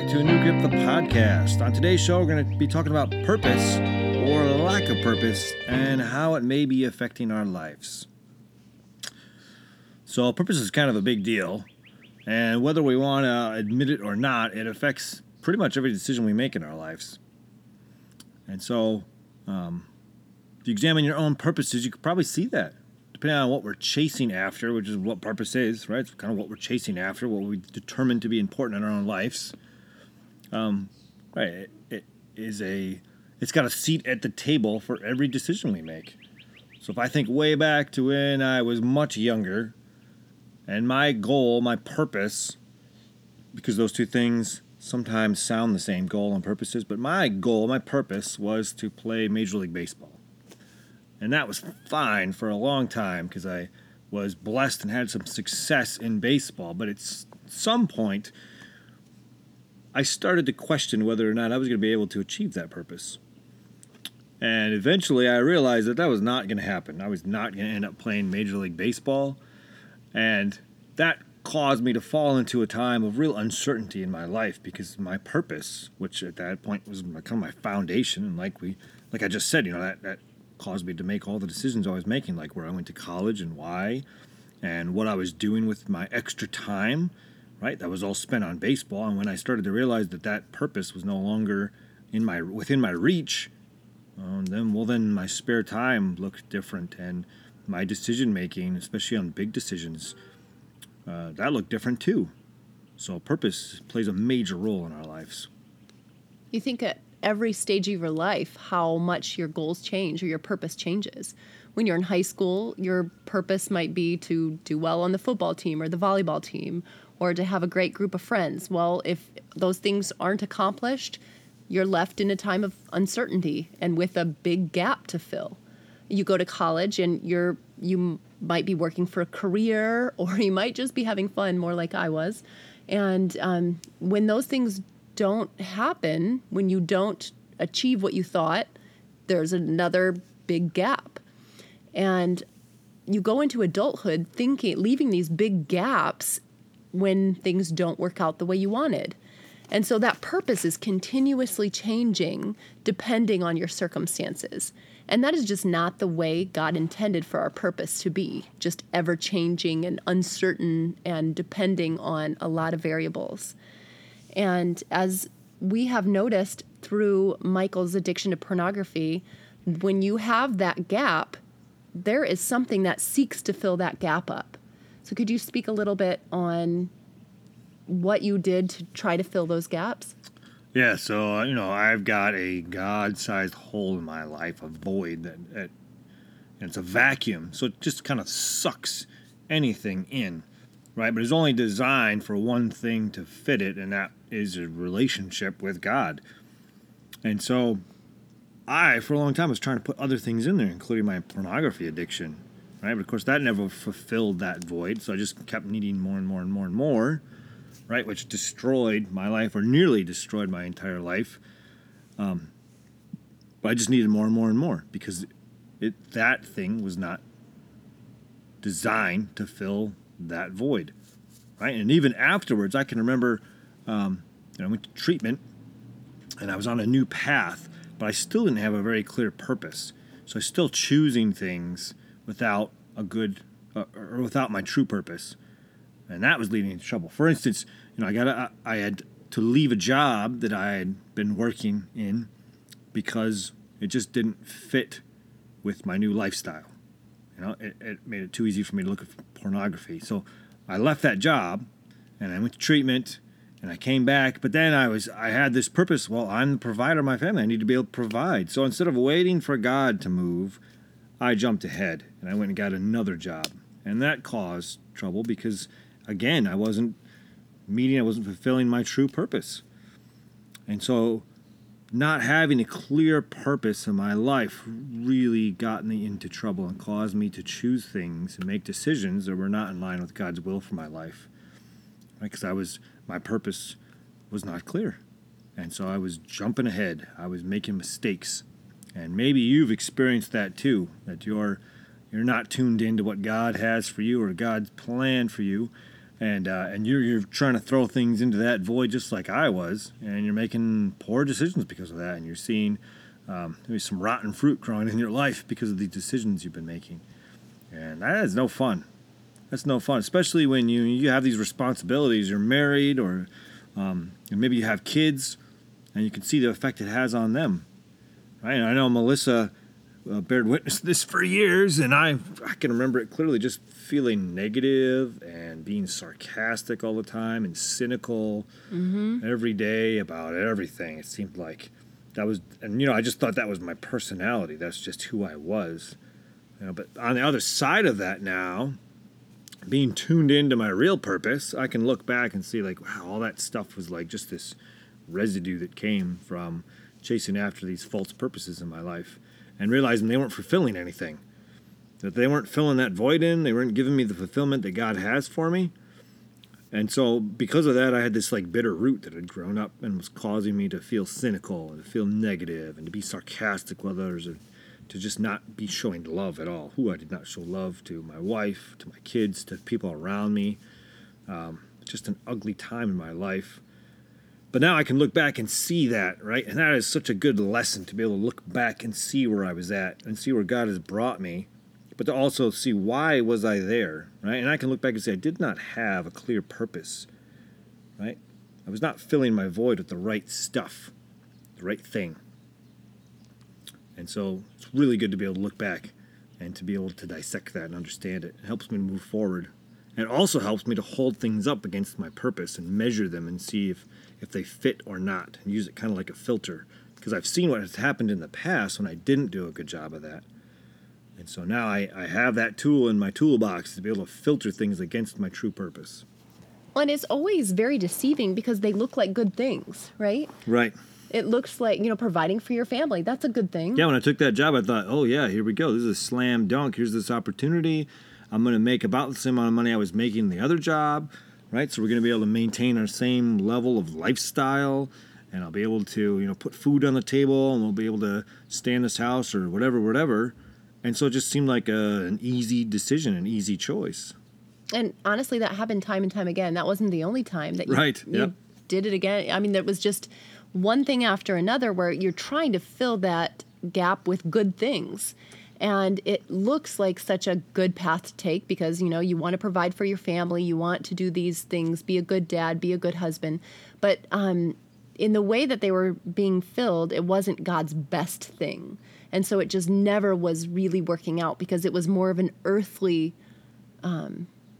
back to a new grip the podcast. On today's show, we're going to be talking about purpose or lack of purpose and how it may be affecting our lives. So, purpose is kind of a big deal, and whether we want to admit it or not, it affects pretty much every decision we make in our lives. And so, um, if you examine your own purposes, you could probably see that depending on what we're chasing after, which is what purpose is, right? It's kind of what we're chasing after, what we determine to be important in our own lives. Um, right, it, it is a, it's got a seat at the table for every decision we make. So if I think way back to when I was much younger, and my goal, my purpose, because those two things sometimes sound the same goal and purposes, but my goal, my purpose was to play Major League Baseball. And that was fine for a long time because I was blessed and had some success in baseball. But at some point, I started to question whether or not I was going to be able to achieve that purpose. And eventually, I realized that that was not going to happen. I was not going to end up playing Major League Baseball. And that caused me to fall into a time of real uncertainty in my life because my purpose, which at that point was of my foundation, and like we, like I just said, you know, that, that caused me to make all the decisions I was making, like where I went to college and why, and what I was doing with my extra time. Right, that was all spent on baseball. And when I started to realize that that purpose was no longer in my within my reach, um, then well, then my spare time looked different, and my decision making, especially on big decisions, uh, that looked different too. So purpose plays a major role in our lives. You think at every stage of your life how much your goals change or your purpose changes. When you're in high school, your purpose might be to do well on the football team or the volleyball team or to have a great group of friends. Well, if those things aren't accomplished, you're left in a time of uncertainty and with a big gap to fill. You go to college and you're you might be working for a career or you might just be having fun more like I was. And um, when those things don't happen, when you don't achieve what you thought, there's another big gap. And you go into adulthood thinking, leaving these big gaps when things don't work out the way you wanted. And so that purpose is continuously changing depending on your circumstances. And that is just not the way God intended for our purpose to be, just ever changing and uncertain and depending on a lot of variables. And as we have noticed through Michael's addiction to pornography, when you have that gap, there is something that seeks to fill that gap up. So, could you speak a little bit on what you did to try to fill those gaps? Yeah, so uh, you know, I've got a God-sized hole in my life, a void that, that it's a vacuum, so it just kind of sucks anything in right? But it's only designed for one thing to fit it, and that is a relationship with God. And so I, for a long time, was trying to put other things in there, including my pornography addiction, right? But of course, that never fulfilled that void. So I just kept needing more and more and more and more, right? Which destroyed my life, or nearly destroyed my entire life. Um, but I just needed more and more and more because it that thing was not designed to fill that void, right? And even afterwards, I can remember, um, you know, I went to treatment, and I was on a new path, but I still didn't have a very clear purpose. So I was still choosing things without a good uh, or without my true purpose, and that was leading to trouble. For instance, you know, I got I had to leave a job that I had been working in because it just didn't fit with my new lifestyle. You know, it, it made it too easy for me to look at pornography. So I left that job and I went to treatment and I came back, but then I was I had this purpose. Well, I'm the provider of my family. I need to be able to provide. So instead of waiting for God to move, I jumped ahead and I went and got another job. And that caused trouble because again, I wasn't meeting, I wasn't fulfilling my true purpose. And so not having a clear purpose in my life really got me into trouble and caused me to choose things and make decisions that were not in line with God's will for my life. Because right? I was, my purpose was not clear. And so I was jumping ahead. I was making mistakes. And maybe you've experienced that too, that you're you're not tuned into what God has for you or God's plan for you. and uh, and you're you're trying to throw things into that void just like I was, and you're making poor decisions because of that, and you're seeing um, maybe some rotten fruit growing in your life because of the decisions you've been making, and that is no fun. That's no fun, especially when you you have these responsibilities. You're married, or um, and maybe you have kids, and you can see the effect it has on them. Right? And I know Melissa uh, bared witness to this for years, and I I can remember it clearly, just feeling negative and being sarcastic all the time and cynical every day about everything. It seemed like that was, and you know, I just thought that was my personality. That's just who I was. You know, but on the other side of that now, being tuned into my real purpose, I can look back and see like, wow, all that stuff was like just this residue that came from chasing after these false purposes in my life and realizing they weren't fulfilling anything. That they weren't filling that void in, they weren't giving me the fulfillment that God has for me. And so because of that I had this like bitter root that had grown up and was causing me to feel cynical and to feel negative and to be sarcastic with others and to just not be showing love at all. Who I did not show love to my wife, to my kids, to people around me. Um, just an ugly time in my life. But now I can look back and see that, right? And that is such a good lesson to be able to look back and see where I was at and see where God has brought me, but to also see why was I there, right? And I can look back and say I did not have a clear purpose, right? I was not filling my void with the right stuff, the right thing. And so it's really good to be able to look back and to be able to dissect that and understand it. It helps me to move forward. And it also helps me to hold things up against my purpose and measure them and see if, if they fit or not and use it kind of like a filter. Because I've seen what has happened in the past when I didn't do a good job of that. And so now I, I have that tool in my toolbox to be able to filter things against my true purpose. And it's always very deceiving because they look like good things, right? Right. It looks like, you know, providing for your family. That's a good thing. Yeah, when I took that job, I thought, oh, yeah, here we go. This is a slam dunk. Here's this opportunity. I'm going to make about the same amount of money I was making in the other job, right? So we're going to be able to maintain our same level of lifestyle, and I'll be able to, you know, put food on the table, and we'll be able to stay in this house or whatever, whatever. And so it just seemed like a, an easy decision, an easy choice. And honestly, that happened time and time again. That wasn't the only time that you, Right, you yep. did it again. I mean, there was just one thing after another where you're trying to fill that gap with good things. And it looks like such a good path to take because, you know, you want to provide for your family, you want to do these things, be a good dad, be a good husband. But um, in the way that they were being filled, it wasn't God's best thing. And so it just never was really working out because it was more of an earthly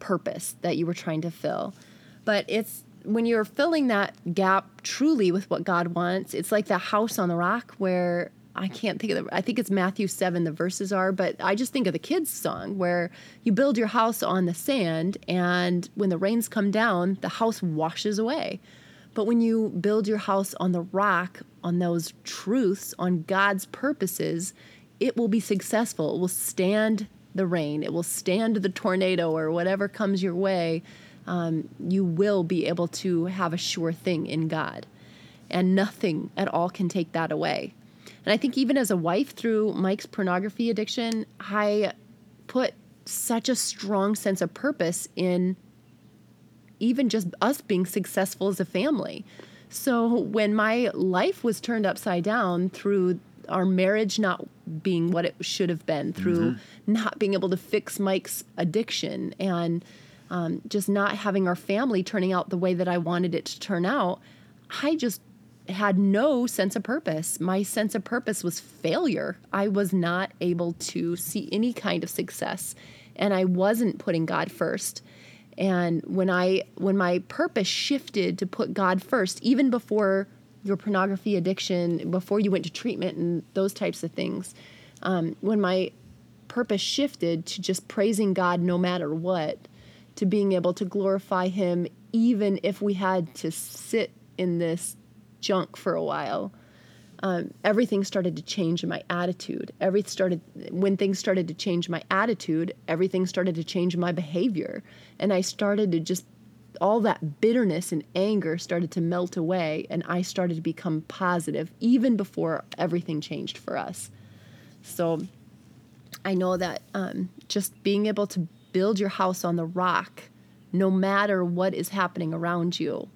purpose that you were trying to fill. But it's when you're filling that gap truly with what God wants, it's like the house on the rock where I can't think of the I think it's Matthew 7 the verses are, but I just think of the kids song where you build your house on the sand and when the rains come down, the house washes away. But when you build your house on the rock, on those truths, on God's purposes, it will be successful. It will stand the rain, it will stand the tornado or whatever comes your way. Um, you will be able to have a sure thing in God. And nothing at all can take that away. And I think even as a wife, through Mike's pornography addiction, I put such a strong sense of purpose in even just us being successful as a family. So when my life was turned upside down through our marriage not being what it should have been, through not being able to fix Mike's addiction and um, just not having our family turning out the way that I wanted it to turn out, I just had no sense of purpose. My sense of purpose was failure. I was not able to see any kind of success, and I wasn't putting God first. And when I when my purpose shifted to put God first, even before your pornography addiction, before you went to treatment and those types of things, um, when my purpose shifted to just praising God no matter what, to being able to glorify Him even if we had to sit in this junk for a while. Um, everything started to change in my attitude. Every started when things started to change my attitude, everything started to change my behavior, and I started to just all that bitterness and anger started to melt away, and I started to become positive even before everything changed for us. So I know that um, just being able to build your house on the rock no matter what is happening around you,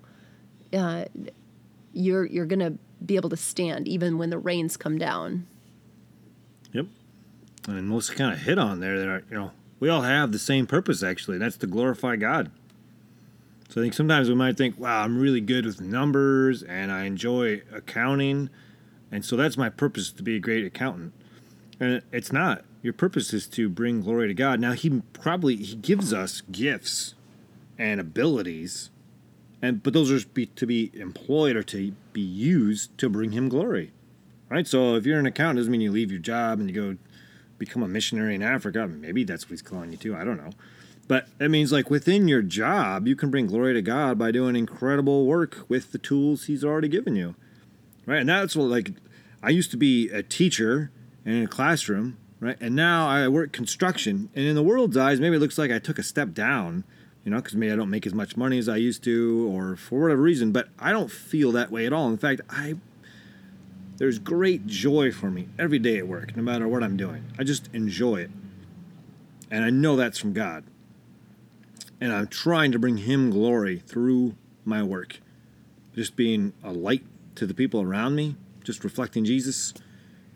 uh, you're you're gonna be able to stand even when the rains come down. Yep. And most kind of hit on there that are, you know, we all have the same purpose actually, that's to glorify God. So I think sometimes we might think, wow, I'm really good with numbers and I enjoy accounting. And so that's my purpose to be a great accountant. And it's not. Your purpose is to bring glory to God. Now he probably he gives us gifts and abilities and but those are be, to be employed or to be used to bring him glory. Right? So if you're an accountant doesn't mean you leave your job and you go become a missionary in Africa. Maybe that's what he's calling you to. I don't know. But it means like within your job, you can bring glory to God by doing incredible work with the tools He's already given you, right? And that's what like I used to be a teacher in a classroom, right? And now I work construction, and in the world's eyes, maybe it looks like I took a step down, you know, because maybe I don't make as much money as I used to, or for whatever reason. But I don't feel that way at all. In fact, I there's great joy for me every day at work, no matter what I'm doing. I just enjoy it, and I know that's from God and I'm trying to bring Him glory through my work. Just being a light to the people around me, just reflecting Jesus,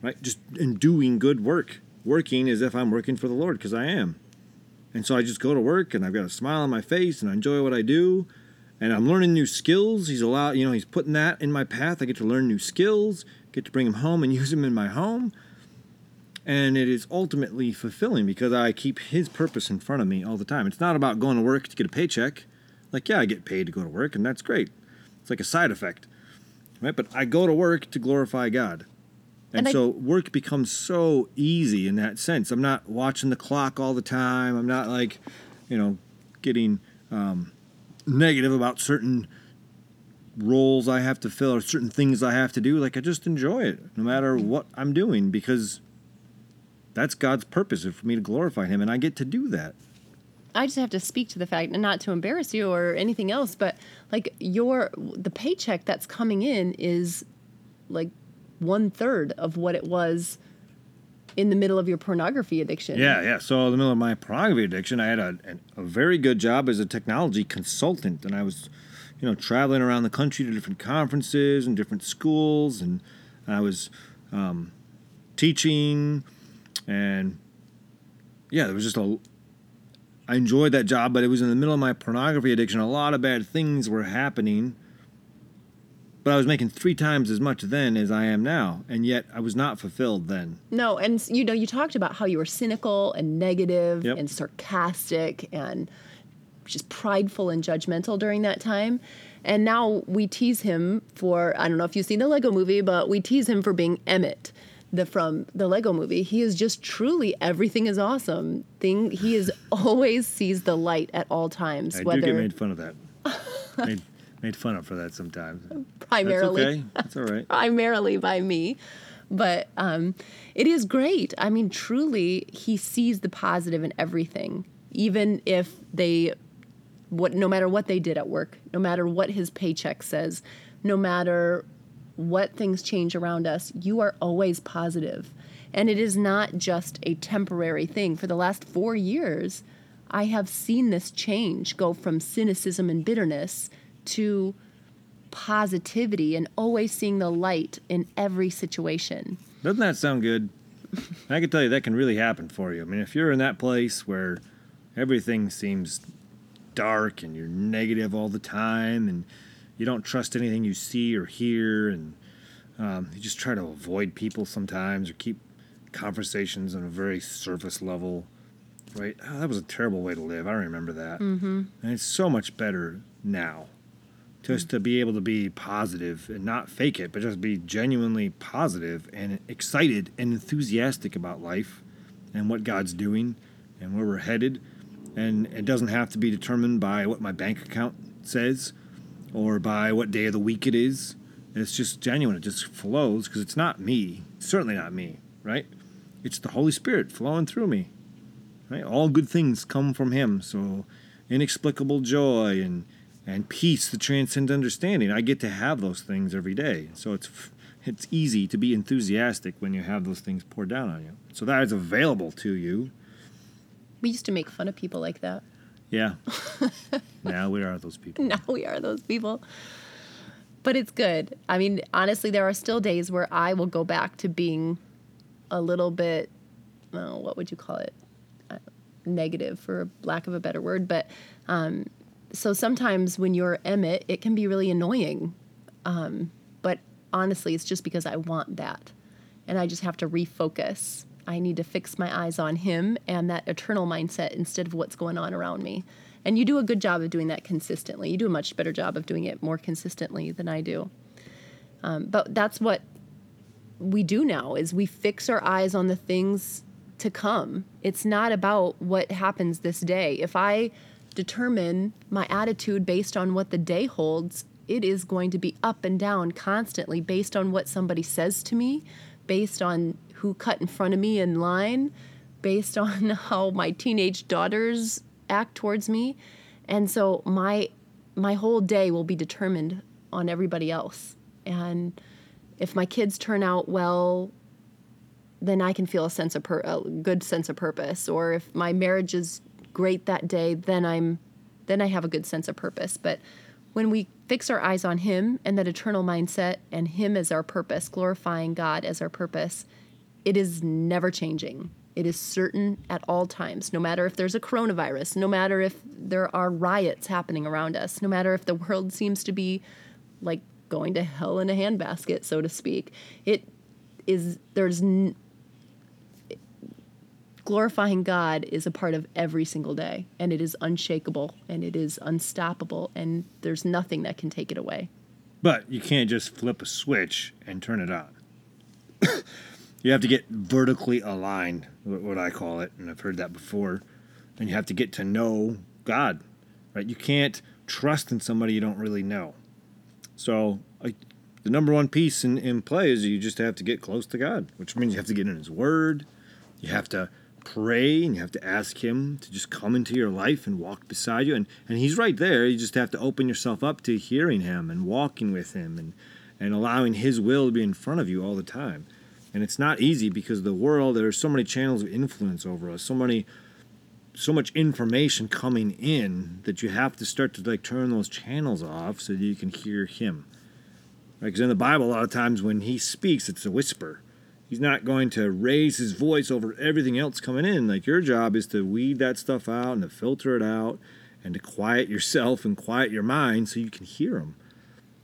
right? Just in doing good work. Working as if I'm working for the Lord, because I am. And so I just go to work and I've got a smile on my face and I enjoy what I do. And I'm learning new skills. He's allowed, you know, he's putting that in my path. I get to learn new skills, get to bring them home and use them in my home and it is ultimately fulfilling because I keep his purpose in front of me all the time. It's not about going to work to get a paycheck. Like, yeah, I get paid to go to work, and that's great. It's like a side effect, right? But I go to work to glorify God. And, and so I, work becomes so easy in that sense. I'm not watching the clock all the time. I'm not like, you know, getting um, negative about certain roles I have to fill or certain things I have to do. Like I just enjoy it no matter what I'm doing because that's God's purpose for me to glorify Him, and I get to do that. I just have to speak to the fact, and not to embarrass you or anything else, but like your the paycheck that's coming in is like one third of what it was in the middle of your pornography addiction. Yeah, yeah. So in the middle of my pornography addiction, I had a, a very good job as a technology consultant, and I was, you know, traveling around the country to different conferences and different schools, and I was um, teaching and yeah, there was just a. I enjoyed that job, but it was in the middle of my pornography addiction. A lot of bad things were happening. But I was making three times as much then as I am now, and yet I was not fulfilled then. No, and you know, you talked about how you were cynical and negative yep. and sarcastic and just prideful and judgmental during that time. And now we tease him for I don't know if you've seen the Lego movie, but we tease him for being Emmet the from the Lego movie. He is just truly everything is awesome. Thing he is always sees the light at all times. I whether... do get made fun of that. made, made fun of for that sometimes. Primarily, that's okay. That's all right. primarily by me, but um, it is great. I mean, truly, he sees the positive in everything, even if they, what no matter what they did at work, no matter what his paycheck says, no matter what things change around us, you are always positive. And it is not just a temporary thing. For the last four years, I have seen this change go from cynicism and bitterness to positivity and always seeing the light in every situation. Doesn't that sound good? I can tell you that can really happen for you. I mean, if you're in that place where everything seems dark and you're negative all the time and you don't trust anything you see or hear, and um, you just try to avoid people sometimes or keep conversations on a very surface level. Right? Oh, that was a terrible way to live. I remember that. Mm-hmm. And it's so much better now just to be able to be positive and not fake it, but just be genuinely positive and excited and enthusiastic about life and what God's doing and where we're headed. And it doesn't have to be determined by what my bank account says or by what day of the week it is. It's just genuine. It just flows because it's not me. It's certainly not me, right? It's the Holy Spirit flowing through me. Right? All good things come from Him. So inexplicable joy and and peace that transcends understanding. I get to have those things every day. So it's it's easy to be enthusiastic when you have those things poured down on you. So that is available to you. We used to make fun of people like that. Yeah. now we are those people. now we are those people. But it's good. I mean, honestly, there are still days where I will go back to being a little bit, what would you call it? Uh, negative, for lack of a better word. But um, so sometimes when you're Emmet, it can be really annoying. Um, but honestly, it's just because I want that. And I just have to refocus. I need to fix my eyes on him and that eternal mindset instead of what's going on around me. And you do a good job of doing that consistently. You do a much better job of doing it more consistently than I do. Um, but that's what we do now is we fix our eyes on the things to come. It's not about what happens this day. If I determine my attitude based on what the day holds, it is going to be up and down constantly based on what somebody says to me, based on who cut in front of me in line, based on how my teenage daughters act towards me. And so my my whole day will be determined on everybody else. And if my kids turn out well, then I can feel a sense of pur- a good sense of purpose. Or if my marriage is great that day, then I'm then I have a good sense of purpose. But when we fix our eyes on Him and that eternal mindset and Him as our purpose, glorifying God as our purpose, it is never changing. It is certain at all times, no matter if there's a coronavirus, no matter if there are riots happening around us, no matter if the world seems to be like going to hell in a handbasket, so to speak. It is, there's, glorifying God is a part of every single day, and it is unshakable and it is unstoppable, and there's nothing that can take it away. But you can't just flip a switch and turn it on. you have to get vertically aligned, what I call it, and I've heard that before. And you have to get to know God, right? You can't trust in somebody you don't really know. So, like, the number one piece in, in play is you just have to get close to God, which means you have to get in His Word. You have to pray and you have to ask Him to just come into your life and walk beside you. And, and He's right there. You just have to open yourself up to hearing Him and walking with Him and, and allowing His will to be in front of you all the time. And it's not easy because the world, there are so many channels of influence over us, so many so much information coming in that you have to start to like turn those channels off so that you can hear him. Right? Because in the Bible, a lot of times when he speaks, it's a whisper. He's not going to raise his voice over everything else coming in. Like your job is to weed that stuff out and to filter it out and to quiet yourself and quiet your mind so you can hear him.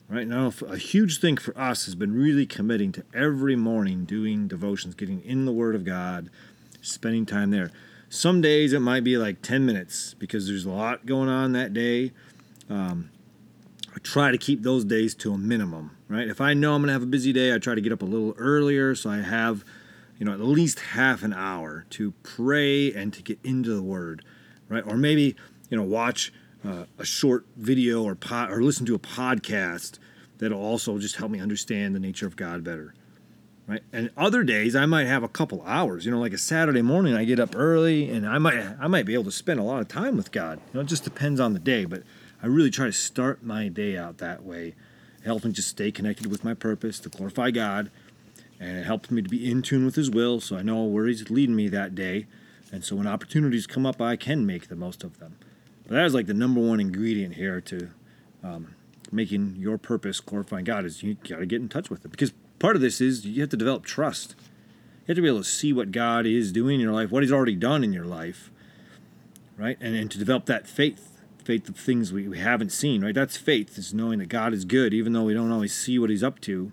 Right now, a huge thing for us has been really committing to every morning doing devotions, getting in the Word of God, spending time there. Some days it might be like 10 minutes because there's a lot going on that day. Um, I try to keep those days to a minimum, right? If I know I'm to have a busy day, I try to get up a little earlier so I have, you know, at least half an hour to pray and to get into the Word, right? Or maybe, you know, watch uh, a short video or pod, or listen to a podcast that'll also just help me understand the nature of God better right? And other days I might have a couple hours. You know, like a Saturday morning, I get up early, and I might I might be able to spend a lot of time with God. You know, it just depends on the day, but I really try to start my day out that way. It helps me just stay connected with my purpose to glorify God, and it helps me to be in tune with His will, so I know where He's leading me that day. And so when opportunities come up, I can make the most of them. But that is like the number one ingredient here to um, making your purpose glorifying God is you got to get in touch with it because part of this is you have to develop trust. You have to be able to see what God is doing in your life, what He's already done in your life, right? And, and to develop that faith, faith of things we, we haven't seen, right? That's faith, is knowing that God is good, even though we don't always see what He's up to.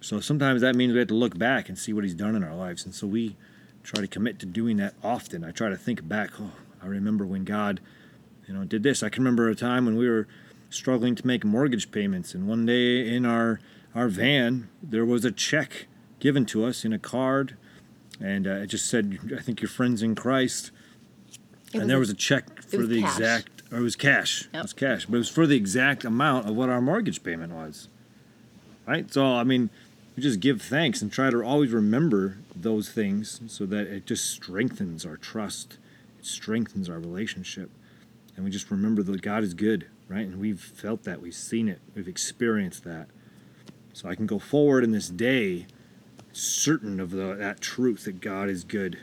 So sometimes that means we have to look back and see what He's done in our lives. And so we try to commit to doing that often. I try to think back, oh, I remember when God, you know, did this. I can remember a time when we were struggling to make mortgage payments, and one day in our our van, there was a check given to us in a card, and uh, it just said, "I think your friends in Christ." It and there was a check for the cash. exact, or it was cash. It was cash, but it was for the exact amount of what our mortgage payment was. Right. So I mean, we just give thanks and try to always remember those things, so that it just strengthens our trust, it strengthens our relationship, and we just remember that God is good, right? And we've felt that, we've seen it, we've experienced that. So I can go forward in this day certain of the, that truth that God is good.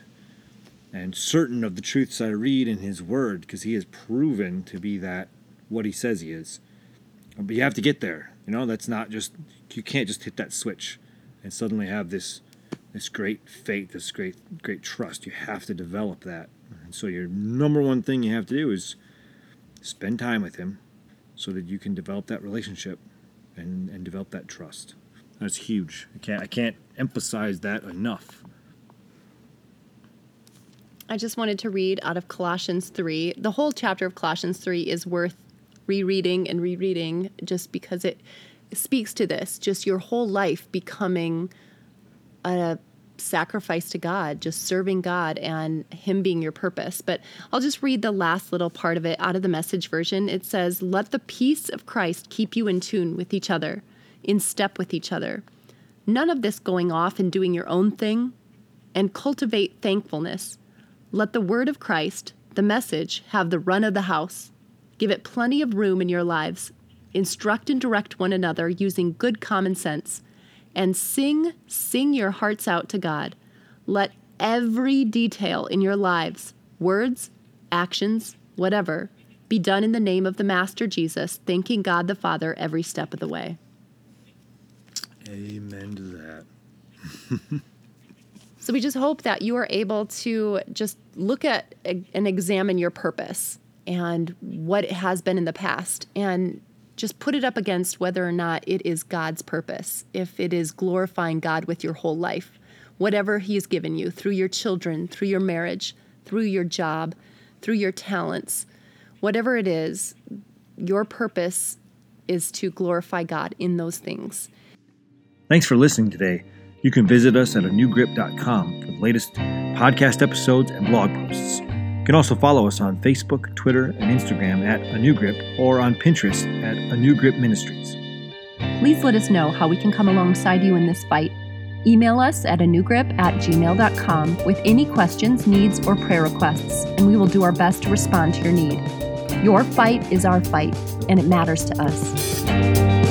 And certain of the truths I read in His Word because He has proven to be that what He says He is. But you have to get there. You know, that's not just you can't just hit that switch and suddenly have this this great faith, this great great trust. You have to develop that. And so your number one thing you have to do is spend time with Him, so that you can develop that relationship and, and develop that trust. That's huge. I can't I can't emphasize that enough. I just wanted to read out of Colossians 3. The whole chapter of Colossians 3 is worth rereading and rereading just because it speaks to this, just your whole life becoming a sacrifice to God, just serving God and Him being your purpose. But I'll just read the last little part of it out of the message version. It says, Let the peace of Christ keep you in tune with each other, in step with each other. None of this going off and doing your own thing, and cultivate thankfulness. Let the word of Christ, the message, have the run of the house. Give it plenty of room in your lives. Instruct and direct one another using good common sense and sing, sing your hearts out to God. Let every detail in your lives, words, actions, whatever, be done in the name of the Master Jesus, thanking God the Father every step of the way. Amen to that. so we just hope that you are able to just look at and examine your purpose and what it has been in the past and just put it up against whether or not it is God's purpose, if it is glorifying God with your whole life, whatever He has given you through your children, through your marriage, through your job, through your talents, whatever it is, your purpose is to glorify God in those things. Thanks for listening today. You can visit us at anewgrip.com for the latest podcast episodes and blog posts. You can also follow us on Facebook, Twitter, and Instagram at A New Grip or on Pinterest at A Ministries. Please let us know how we can come alongside you in this fight. Email us at a newgrip at gmail.com with any questions, needs, or prayer requests, and we will do our best to respond to your need. Your fight is our fight, and it matters to us.